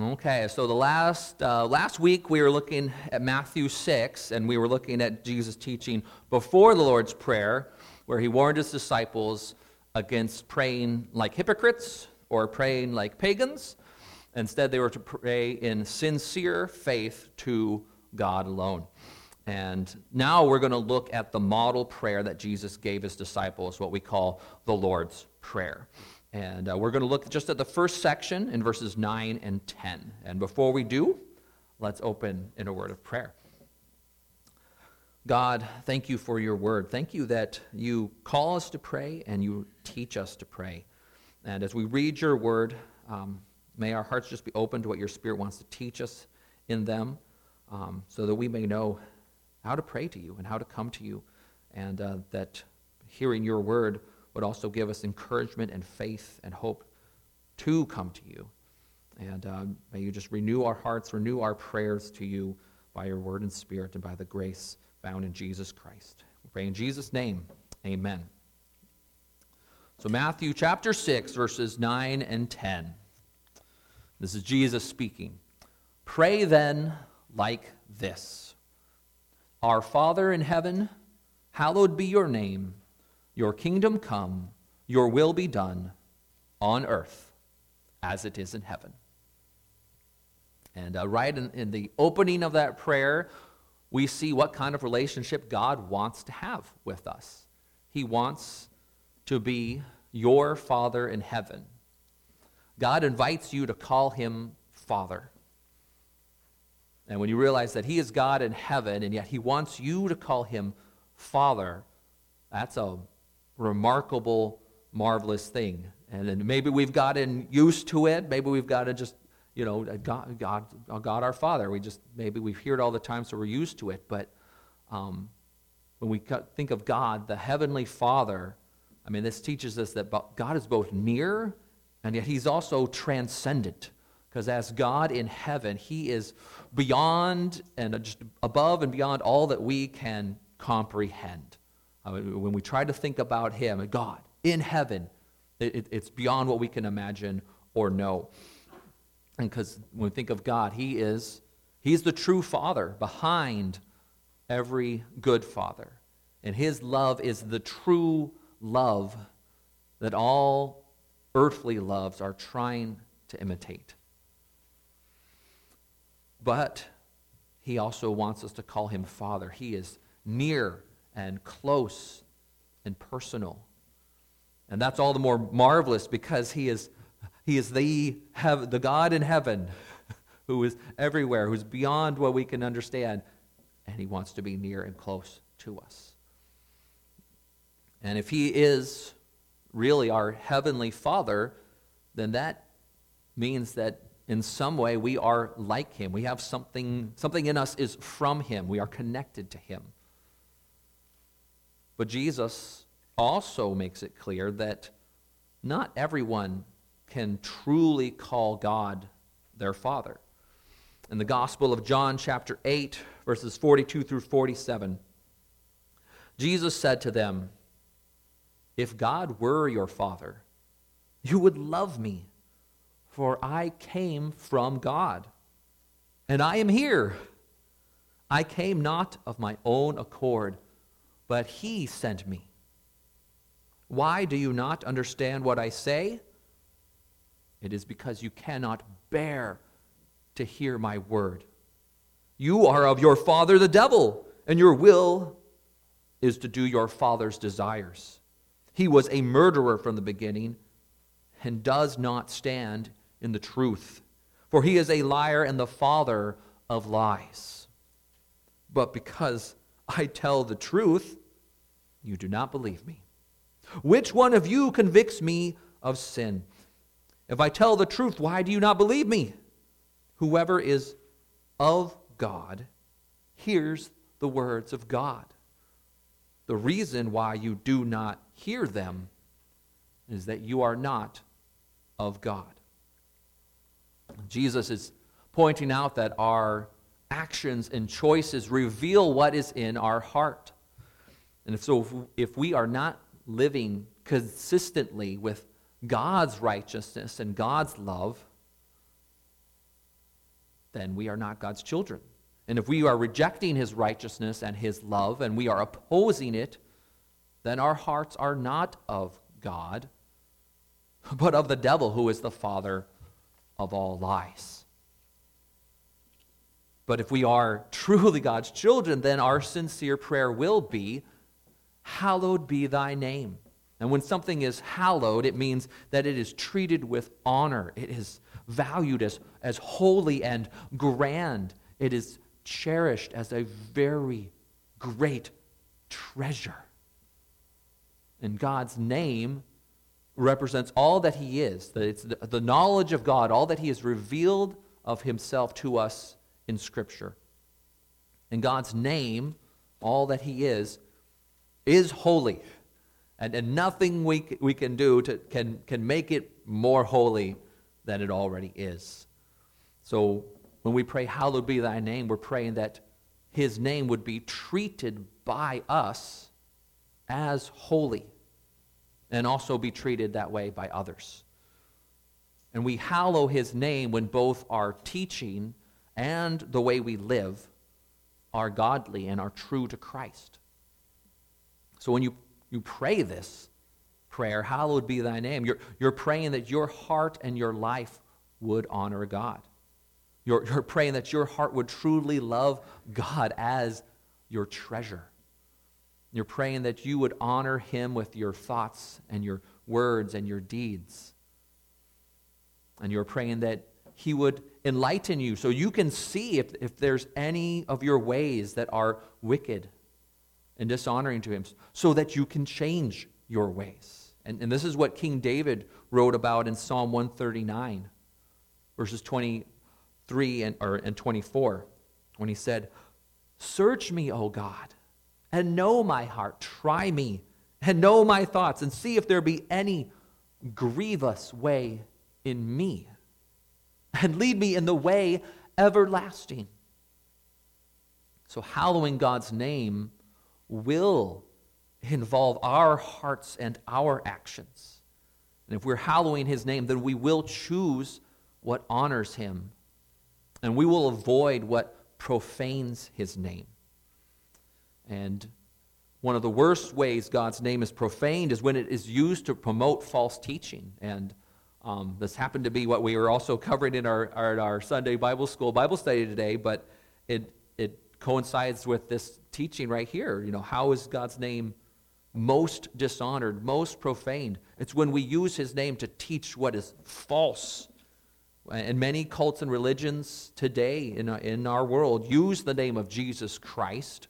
Okay, so the last, uh, last week we were looking at Matthew 6, and we were looking at Jesus' teaching before the Lord's Prayer, where he warned his disciples against praying like hypocrites or praying like pagans. Instead, they were to pray in sincere faith to God alone. And now we're going to look at the model prayer that Jesus gave his disciples, what we call the Lord's Prayer. And uh, we're going to look just at the first section in verses 9 and 10. And before we do, let's open in a word of prayer. God, thank you for your word. Thank you that you call us to pray and you teach us to pray. And as we read your word, um, may our hearts just be open to what your Spirit wants to teach us in them um, so that we may know how to pray to you and how to come to you, and uh, that hearing your word would also give us encouragement and faith and hope to come to you. And uh, may you just renew our hearts, renew our prayers to you by your word and spirit and by the grace found in Jesus Christ. We pray in Jesus' name. Amen. So, Matthew chapter 6, verses 9 and 10. This is Jesus speaking. Pray then like this Our Father in heaven, hallowed be your name. Your kingdom come, your will be done on earth as it is in heaven. And uh, right in, in the opening of that prayer, we see what kind of relationship God wants to have with us. He wants to be your Father in heaven. God invites you to call him Father. And when you realize that he is God in heaven, and yet he wants you to call him Father, that's a remarkable, marvelous thing. And then maybe we've gotten used to it. Maybe we've got to just, you know, God, God, God our Father. We just, maybe we hear it all the time, so we're used to it. But um, when we think of God, the Heavenly Father, I mean, this teaches us that God is both near and yet He's also transcendent. Because as God in heaven, He is beyond and just above and beyond all that we can comprehend. When we try to think about Him, God in heaven, it, it's beyond what we can imagine or know. And because when we think of God, He is He's the true Father behind every good Father. And His love is the true love that all earthly loves are trying to imitate. But He also wants us to call Him Father. He is near and close and personal. And that's all the more marvelous because he is, he is the, the God in heaven who is everywhere, who's beyond what we can understand, and he wants to be near and close to us. And if he is really our heavenly Father, then that means that in some way we are like him. We have something, something in us is from him. We are connected to him. But Jesus also makes it clear that not everyone can truly call God their Father. In the Gospel of John, chapter 8, verses 42 through 47, Jesus said to them, If God were your Father, you would love me, for I came from God, and I am here. I came not of my own accord but he sent me. Why do you not understand what I say? It is because you cannot bear to hear my word. You are of your father the devil, and your will is to do your father's desires. He was a murderer from the beginning and does not stand in the truth, for he is a liar and the father of lies. But because I tell the truth, you do not believe me. Which one of you convicts me of sin? If I tell the truth, why do you not believe me? Whoever is of God hears the words of God. The reason why you do not hear them is that you are not of God. Jesus is pointing out that our actions and choices reveal what is in our heart. And so, if, if we are not living consistently with God's righteousness and God's love, then we are not God's children. And if we are rejecting his righteousness and his love and we are opposing it, then our hearts are not of God, but of the devil, who is the father of all lies. But if we are truly God's children, then our sincere prayer will be, Hallowed be thy name. And when something is hallowed, it means that it is treated with honor. It is valued as, as holy and grand. It is cherished as a very great treasure. And God's name represents all that He is. That It's the, knowledge of God, all that He has revealed of Himself to us in Scripture. And God's name, all that He is, is holy. And, and nothing we, we can do to, can, can make it more holy than it already is. So when we pray, Hallowed be thy name, we're praying that his name would be treated by us as holy and also be treated that way by others. And we hallow his name when both our teaching and the way we live are godly and are true to Christ. So when you, you pray this prayer, hallowed be thy name, you're, you're praying that your heart and your life would honor God. You're, you're praying that your heart would truly love God as your treasure. You're praying that you would honor him with your thoughts and your words and your deeds. And you're praying that he would enlighten you so you can see if, if there's any of your ways that are wicked and dishonoring to him, so that you can change your ways. And, and this is what King David wrote about in Psalm 139, verses 23 and, or, and 24, when he said, Search me, O God and know my heart. Try me and know my thoughts and see if there be any grievous way in me. And lead me in the way everlasting. So, hallowing God's name will involve our hearts and our actions. And if we're hallowing his name, then we will choose what honors him, and we will avoid what profanes his name. And one of the worst ways God's name is profaned is when it is used to promote false teaching. And um, this happened to be what we were also covering in our, our, our Sunday Bible School Bible study today, but it, it coincides with this teaching right here. You know, how is God's name most dishonored, most profaned? It's when we use his name to teach what is false. And many cults and religions today in, in our world use the name of Jesus Christ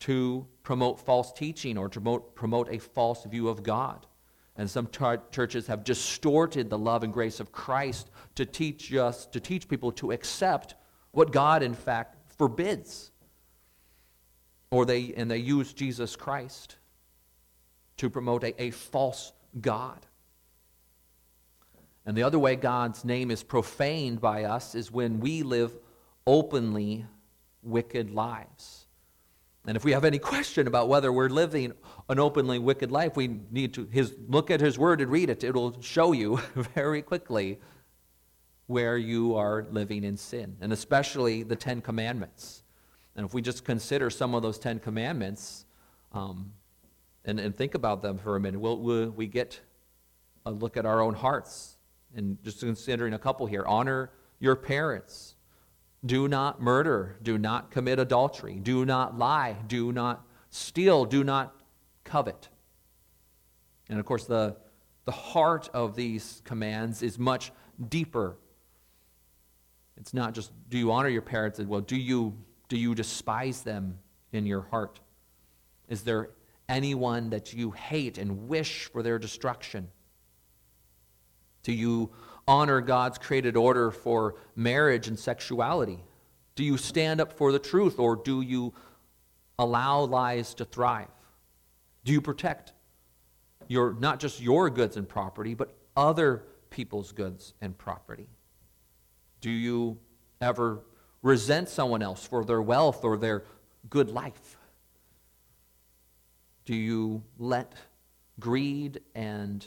to promote false teaching or to promote, promote a false view of God. And some tar- churches have distorted the love and grace of Christ to teach us, to teach people to accept what God, in fact, forbids. Or they, and they use Jesus Christ to promote a, a false God. And the other way God's name is profaned by us is when we live openly wicked lives. And if we have any question about whether we're living an openly wicked life, we need to his, look at his word and read it. It'll show you very quickly where you are living in sin, and especially the Ten Commandments. And if we just consider some of those Ten Commandments um, and, and think about them for a minute, we'll, we'll, we get a look at our own hearts. And just considering a couple here honor your parents do not murder. Do not commit adultery. Do not lie. Do not steal. Do not covet. And of course, the, the heart of these commands is much deeper. It's not just do you honor your parents, well, do you, do you despise them in your heart? Is there anyone that you hate and wish for their destruction? Do you honor God's created order for marriage and sexuality? Do you stand up for the truth or do you allow lies to thrive? Do you protect your not just your goods and property, but other people's goods and property? Do you ever resent someone else for their wealth or their good life? Do you let greed and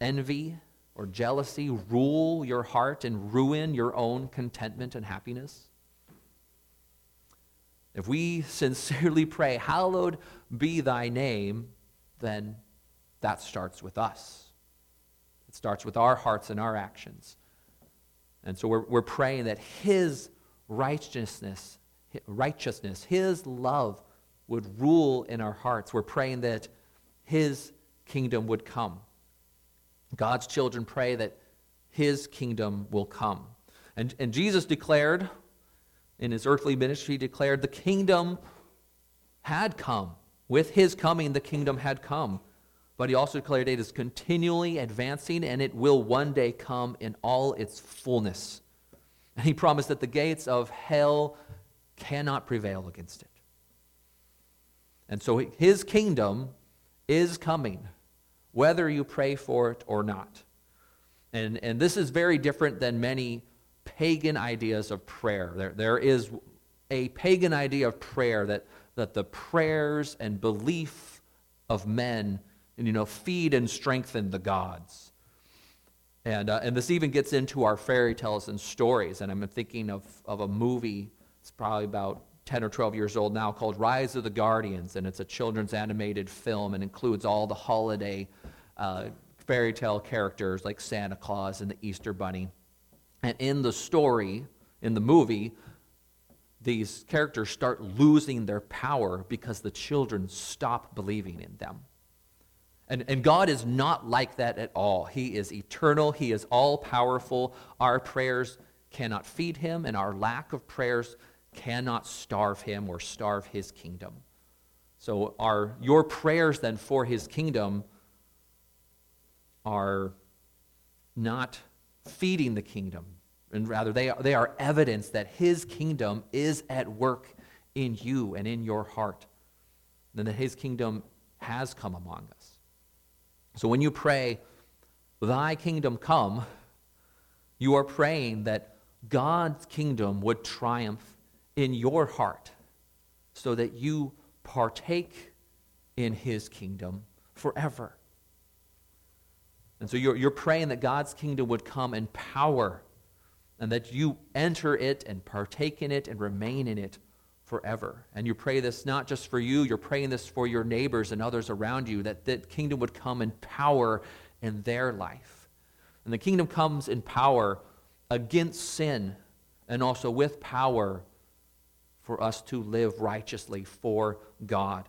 envy or jealousy rule your heart and ruin your own contentment and happiness? If we sincerely pray, Hallowed be thy name, then that starts with us. It starts with our hearts and our actions. And so we're, we're praying that His righteousness, righteousness, His love would rule in our hearts. We're praying that His kingdom would come. God's children pray that His kingdom will come. And, and Jesus declared in his earthly ministry, he declared the kingdom had come. With his coming, the kingdom had come. But he also declared it is continually advancing and it will one day come in all its fullness. And he promised that the gates of hell cannot prevail against it. And so his kingdom is coming, whether you pray for it or not. And, and this is very different than many pagan ideas of prayer. There, there is a pagan idea of prayer that, that the prayers and belief of men and, you know, feed and strengthen the gods. And, uh, and this even gets into our fairy tales and stories. And I'm thinking of, of a movie, it's probably about 10 or 12 years old now, called Rise of the Guardians. And it's a children's animated film and includes all the holiday uh, fairy tale characters like Santa Claus and the Easter Bunny. And in the story, in the movie, these characters start losing their power because the children stop believing in them. And, and God is not like that at all. He is eternal, He is all powerful. Our prayers cannot feed Him, and our lack of prayers cannot starve Him or starve His kingdom. So, our, your prayers then for His kingdom are not feeding the kingdom, and rather they are, they are evidence that His kingdom is at work in you and in your heart, and that His kingdom has come among us. So when you pray, Thy kingdom come, you are praying that God's kingdom would triumph in your heart so that you partake in His kingdom forever. And so you're, you're praying that God's kingdom would come in power and that you enter it and partake in it and remain in it forever. And you pray this not just for you, you're praying this for your neighbors and others around you, that the kingdom would come in power in their life. And the kingdom comes in power against sin and also with power for us to live righteously for God.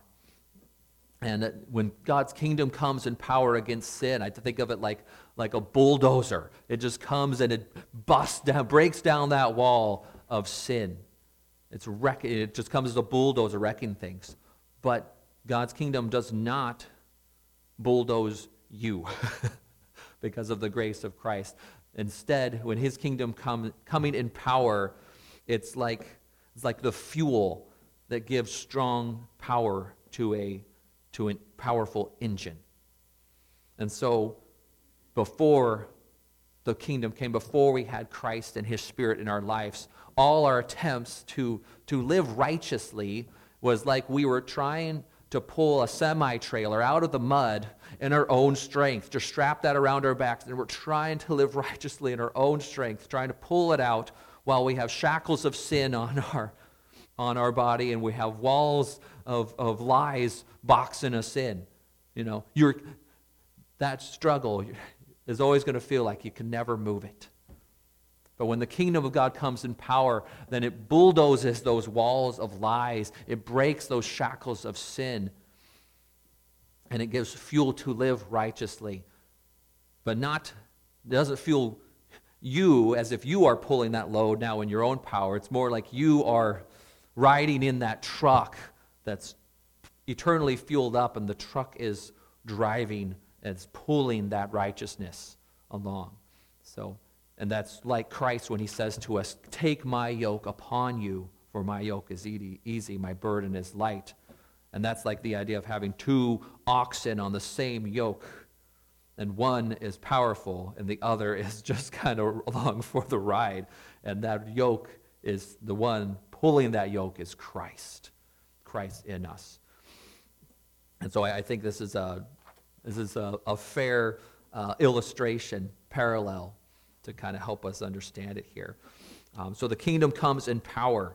And when God's kingdom comes in power against sin, I think of it like, like a bulldozer. It just comes and it busts down, breaks down that wall of sin. It's wreck- it just comes as a bulldozer wrecking things. But God's kingdom does not bulldoze you because of the grace of Christ. Instead, when his kingdom comes coming in power, it's like, it's like the fuel that gives strong power to a, to a powerful engine. And so, before the kingdom came, before we had Christ and his spirit in our lives, all our attempts to, to live righteously was like we were trying to pull a semi trailer out of the mud in our own strength, to strap that around our backs, and we're trying to live righteously in our own strength, trying to pull it out while we have shackles of sin on our, on our body and we have walls of, of lies boxing us in. You know, you're, that struggle is always going to feel like you can never move it. But when the kingdom of God comes in power, then it bulldozes those walls of lies. It breaks those shackles of sin. And it gives fuel to live righteously. But not, doesn't fuel you as if you are pulling that load now in your own power. It's more like you are riding in that truck that's eternally fueled up, and the truck is driving it's pulling that righteousness along. So, and that's like Christ when he says to us, Take my yoke upon you, for my yoke is easy, my burden is light. And that's like the idea of having two oxen on the same yoke. And one is powerful, and the other is just kind of along for the ride. And that yoke is the one pulling that yoke is Christ, Christ in us. And so I think this is a, this is a, a fair uh, illustration parallel to kind of help us understand it here. Um, so the kingdom comes in power,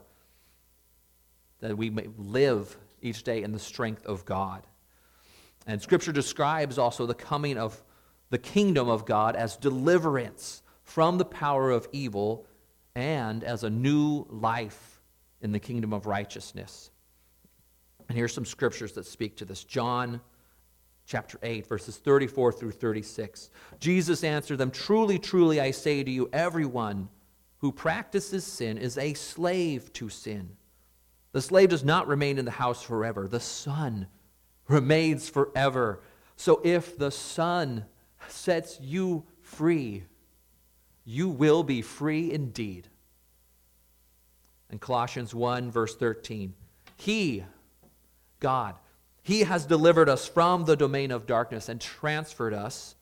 that we may live each day in the strength of God. And Scripture describes also the coming of the kingdom of God as deliverance from the power of evil and as a new life in the kingdom of righteousness. And here's some scriptures that speak to this. John chapter 8, verses 34 through 36. Jesus answered them Truly, truly, I say to you, everyone who practices sin is a slave to sin. The slave does not remain in the house forever, the son remains forever. So if the son sets you free, you will be free indeed. In Colossians 1, verse 13, He, God, He has delivered us from the domain of darkness and transferred us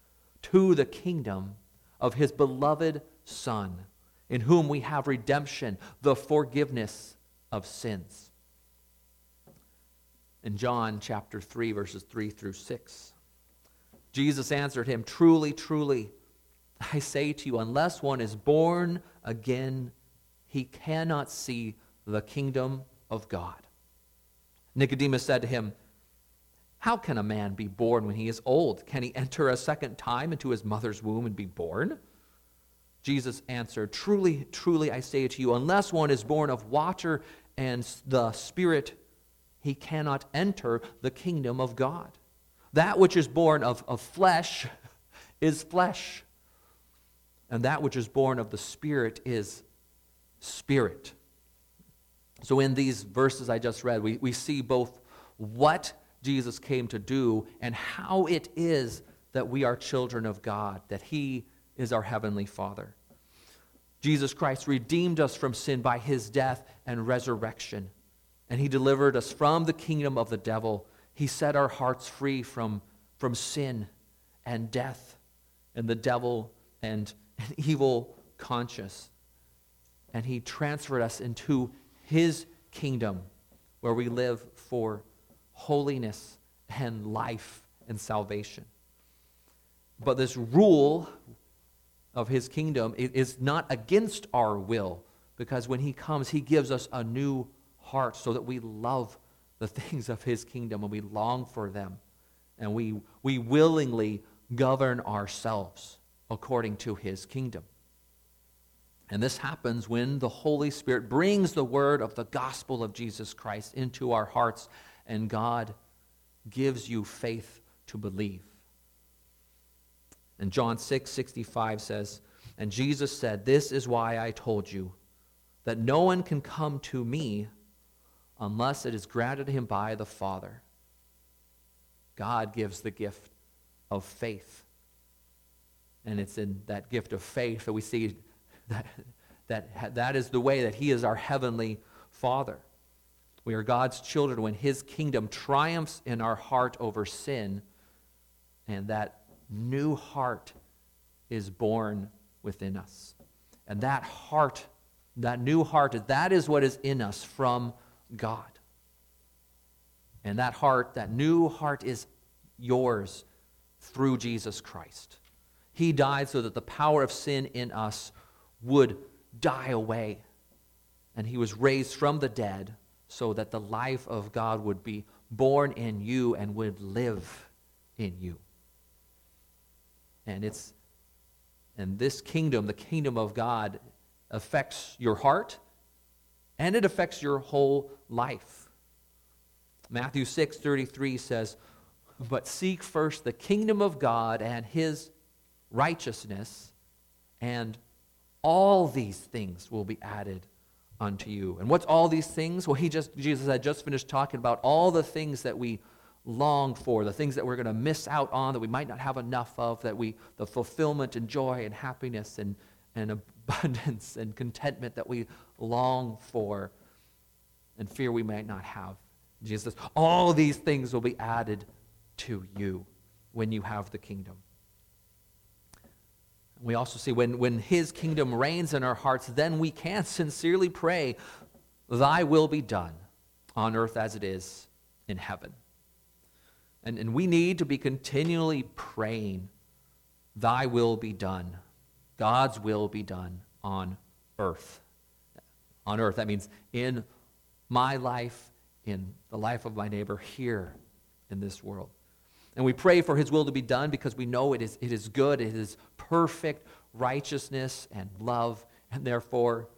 to the kingdom of His beloved Son, in whom we have redemption, the forgiveness of sins. In John chapter 3, verses 3 through 6, Jesus answered him, Truly, truly, I say to you, unless one is born again, he cannot see the kingdom of God. Nicodemus said to him, How can a man be born when he is old? Can he enter a second time into his mother's womb and be born? Jesus answered, Truly, truly, I say to you, unless one is born of water and the Spirit, he cannot enter the kingdom of God. That which is born of, of flesh is flesh and that which is born of the Spirit is spirit. So, in these verses I just read, we, we see both what Jesus came to do and how it is that we are children of God, that He is our Heavenly Father. Jesus Christ redeemed us from sin by His death and resurrection, and He delivered us from the kingdom of the devil. He set our hearts free from, from sin and death and the devil and an evil conscience. And he transferred us into his kingdom where we live for holiness and life and salvation. But this rule of his kingdom is not against our will because when he comes, he gives us a new heart so that we love the things of his kingdom and we long for them and we, we willingly govern ourselves according to his kingdom. And this happens when the Holy Spirit brings the word of the gospel of Jesus Christ into our hearts, and God gives you faith to believe. And John 6 65 says, And Jesus said, This is why I told you that no one can come to me unless it is granted him by the Father. God gives the gift of faith and it's in that gift of faith that we see that, that that is the way that He is our heavenly Father. We are God's children when His kingdom triumphs in our heart over sin, and that new heart is born within us. And that heart, that new heart, that is what is in us from God. And that heart, that new heart is yours through Jesus Christ. He died so that the power of sin in us would die away. And he was raised from the dead so that the life of God would be born in you and would live in you. And it's and this kingdom, the kingdom of God, affects your heart and it affects your whole life. Matthew 6:33 says, "But seek first the kingdom of God and his righteousness, and all these things will be added unto you. And what's all these things? Well, he just Jesus had just finished talking about all the things that we long for, the things that we're going to miss out on, that we might not have enough of, that we the fulfillment and joy and happiness and, and abundance and contentment that we long for and fear we might not have. Jesus all these things will be added to you when you have the kingdom. We also see when, when his kingdom reigns in our hearts, then we can sincerely pray, Thy will be done on earth as it is in heaven. And, and we need to be continually praying thy will be done. God's will be done on earth. On earth, that means in my life, in the life of my neighbor here in this world. And we pray for his will to be done because we know it is, it is good, it is perfect righteousness and love, and therefore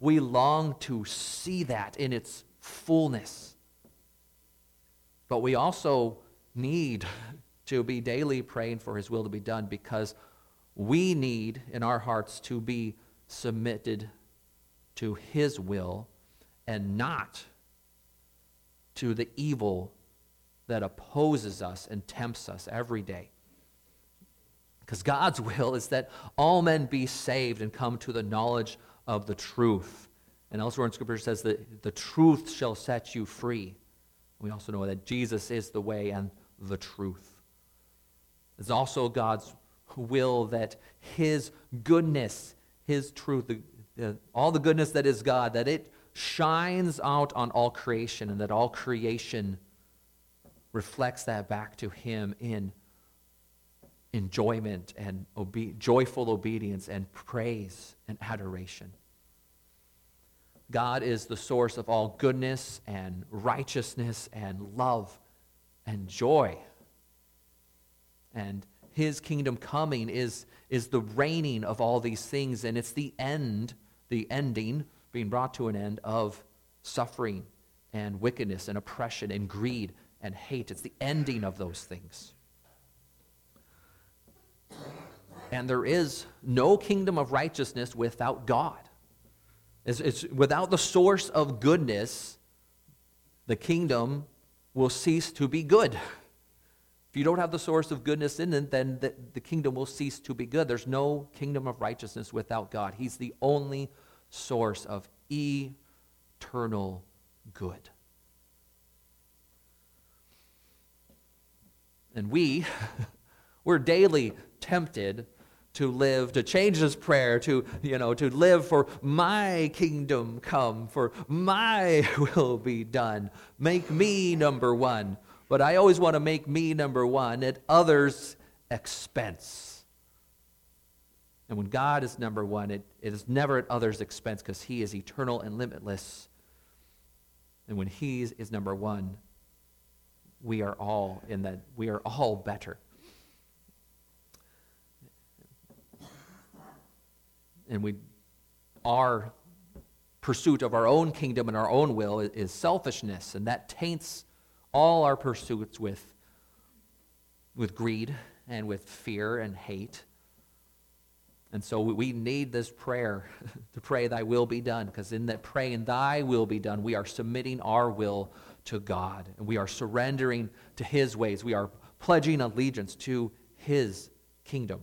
we long to see that in its fullness. But we also need to be daily praying for his will to be done because we need in our hearts to be submitted to his will and not to the evil that opposes us and tempts us every day. Because God's will is that all men be saved and come to the knowledge of the truth. And elsewhere in Scripture says that the truth shall set you free. We also know that Jesus is the way and the truth. It's also God's will that His goodness, His truth, the, the, all the goodness that is God, that it shines out on all creation and that all creation reflects that back to Him in enjoyment and obe- joyful obedience and praise and adoration. God is the source of all goodness and righteousness and love and joy. And his kingdom coming is, is the reigning of all these things, and it's the end, the ending, being brought to an end of suffering and wickedness and oppression and greed and hate. It's the ending of those things. And there is no kingdom of righteousness without God. It's, it's, without the source of goodness, the kingdom will cease to be good. If you don't have the source of goodness in it, then the, the kingdom will cease to be good. There's no kingdom of righteousness without God. He's the only source of eternal good. And we, we're daily tempted to live, to change this prayer, to, you know, to live for my kingdom come, for my will be done. Make me number one. But I always want to make me number one at others' expense. And when God is number one, it, it is never at others' expense because He is eternal and limitless. And when He is number one, we are all in that, we are all better. and we our pursuit of our own kingdom and our own will is, is selfishness, and that taints all our pursuits with, with greed and with fear and hate. And so we need this prayer to pray, Thy will be done, because in that praying, Thy will be done, we are submitting our will to God, and we are surrendering to His ways. We are pledging allegiance to His kingdom.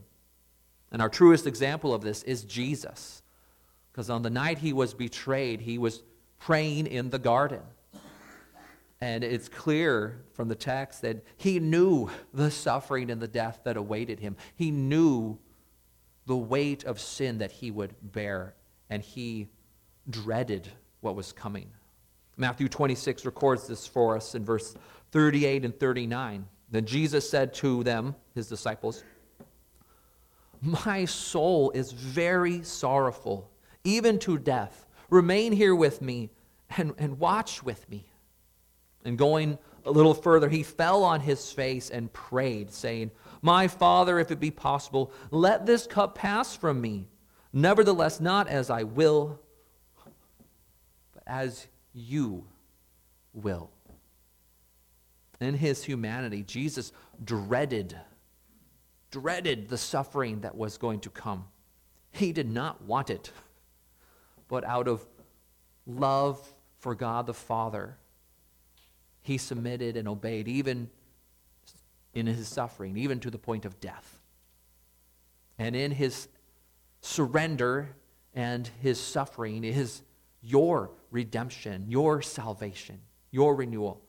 And our truest example of this is Jesus. Because on the night he was betrayed, he was praying in the garden. And it's clear from the text that he knew the suffering and the death that awaited him. He knew the weight of sin that he would bear, and he dreaded what was coming. Matthew 26 records this for us in verse 38 and 39. Then Jesus said to them, his disciples, my soul is very sorrowful, even to death. Remain here with me and, and watch with me. And going a little further, he fell on his face and prayed, saying, My Father, if it be possible, let this cup pass from me. Nevertheless, not as I will, but as you will. In his humanity, Jesus dreaded dreaded the suffering that was going to come. He did not want it, but out of love for God the Father, he submitted and obeyed, even in his suffering, even to the point of death. And in his surrender and his suffering is your redemption, your salvation, your renewal.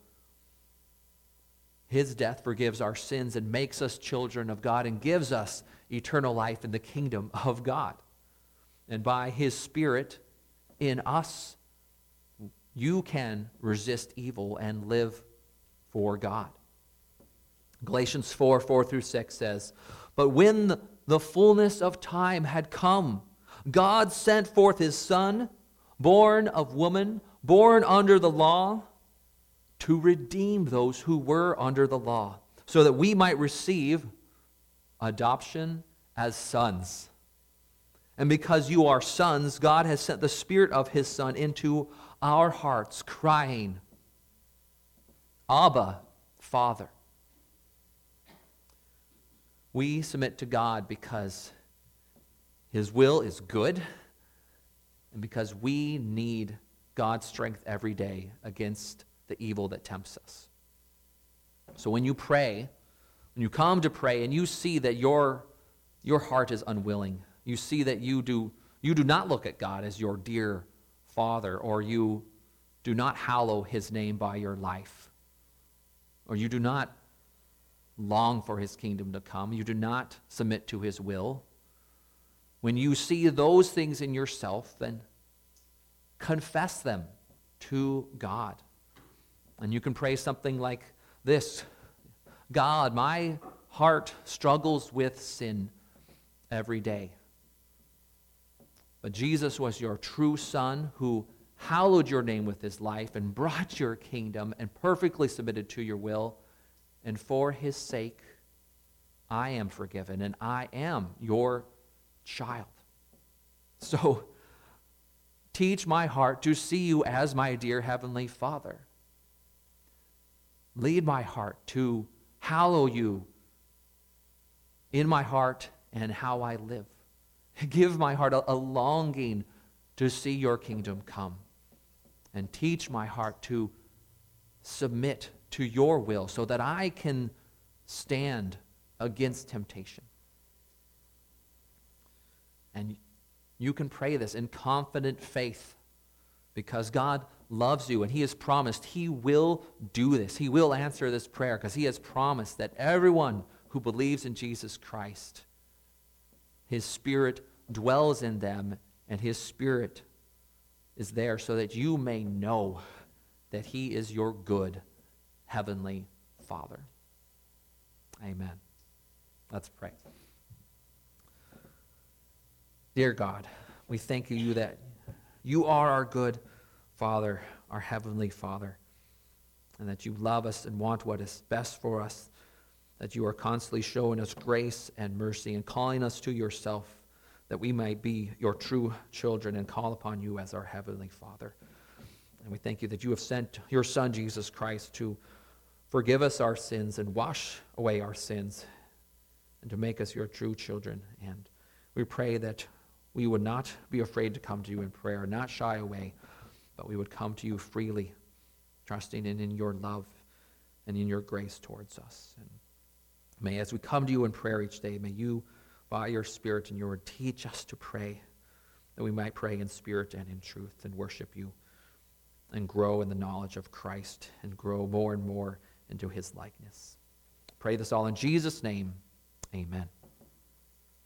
His death forgives our sins and makes us children of God and gives us eternal life in the kingdom of God. And by His Spirit in us, you can resist evil and live for God. Galatians 4 4 through 6 says, But when the, fullness of time had come, God sent forth his Son, born of woman, born under the law, to redeem those who were under the law, so that we might receive adoption as sons. And because you are sons, God has sent the Spirit of His Son into our hearts, crying, Abba, Father. We submit to God because His will is good and because we need God's strength every day against the evil that tempts us. So when you pray, when you come to pray and you see that your, your heart is unwilling, you see that you do, you do not look at God as your dear Father, or you do not hallow His name by your life, or you do not long for his kingdom to come. You do not submit to his will. When you see those things in yourself, then confess them to God. And you can pray something like this God, my heart struggles with sin every day. But Jesus was your true Son who hallowed your name with his life and brought your kingdom and perfectly submitted to your will and for his sake, I am forgiven, and I am your child. So, teach my heart to see you as my dear Heavenly Father. Lead my heart to hallow you in my heart and how I live. Give my heart a, a longing to see your kingdom come. And teach my heart to submit to your will so that I can stand against temptation. And you can pray this in confident faith because God loves you and He has promised He will do this. He will answer this prayer because He has promised that everyone who believes in Jesus Christ, His Spirit dwells in them and His Spirit is there so that you may know that He is your good Heavenly Father. Amen. Let's pray. Dear God, we thank you that you are our good Father, our Heavenly Father, and that you love us and want what is best for us, that you are constantly showing us grace and mercy and calling us to yourself, that we might be your true children and call upon you as our Heavenly Father. And we thank you that you have sent your Son, Jesus Christ, to forgive us our sins and wash away our sins and to make us your true children. And we pray that we would not be afraid to come to you in prayer, not shy away, but we would come to you freely, trusting in, in your love and in your grace towards us. And may, as we come to you in prayer each day, may you, by your Spirit and your word, teach us to pray, that we might pray in spirit and in truth and worship you and grow in the knowledge of Christ and grow more and more into his likeness. Pray this all in Jesus' name. Amen.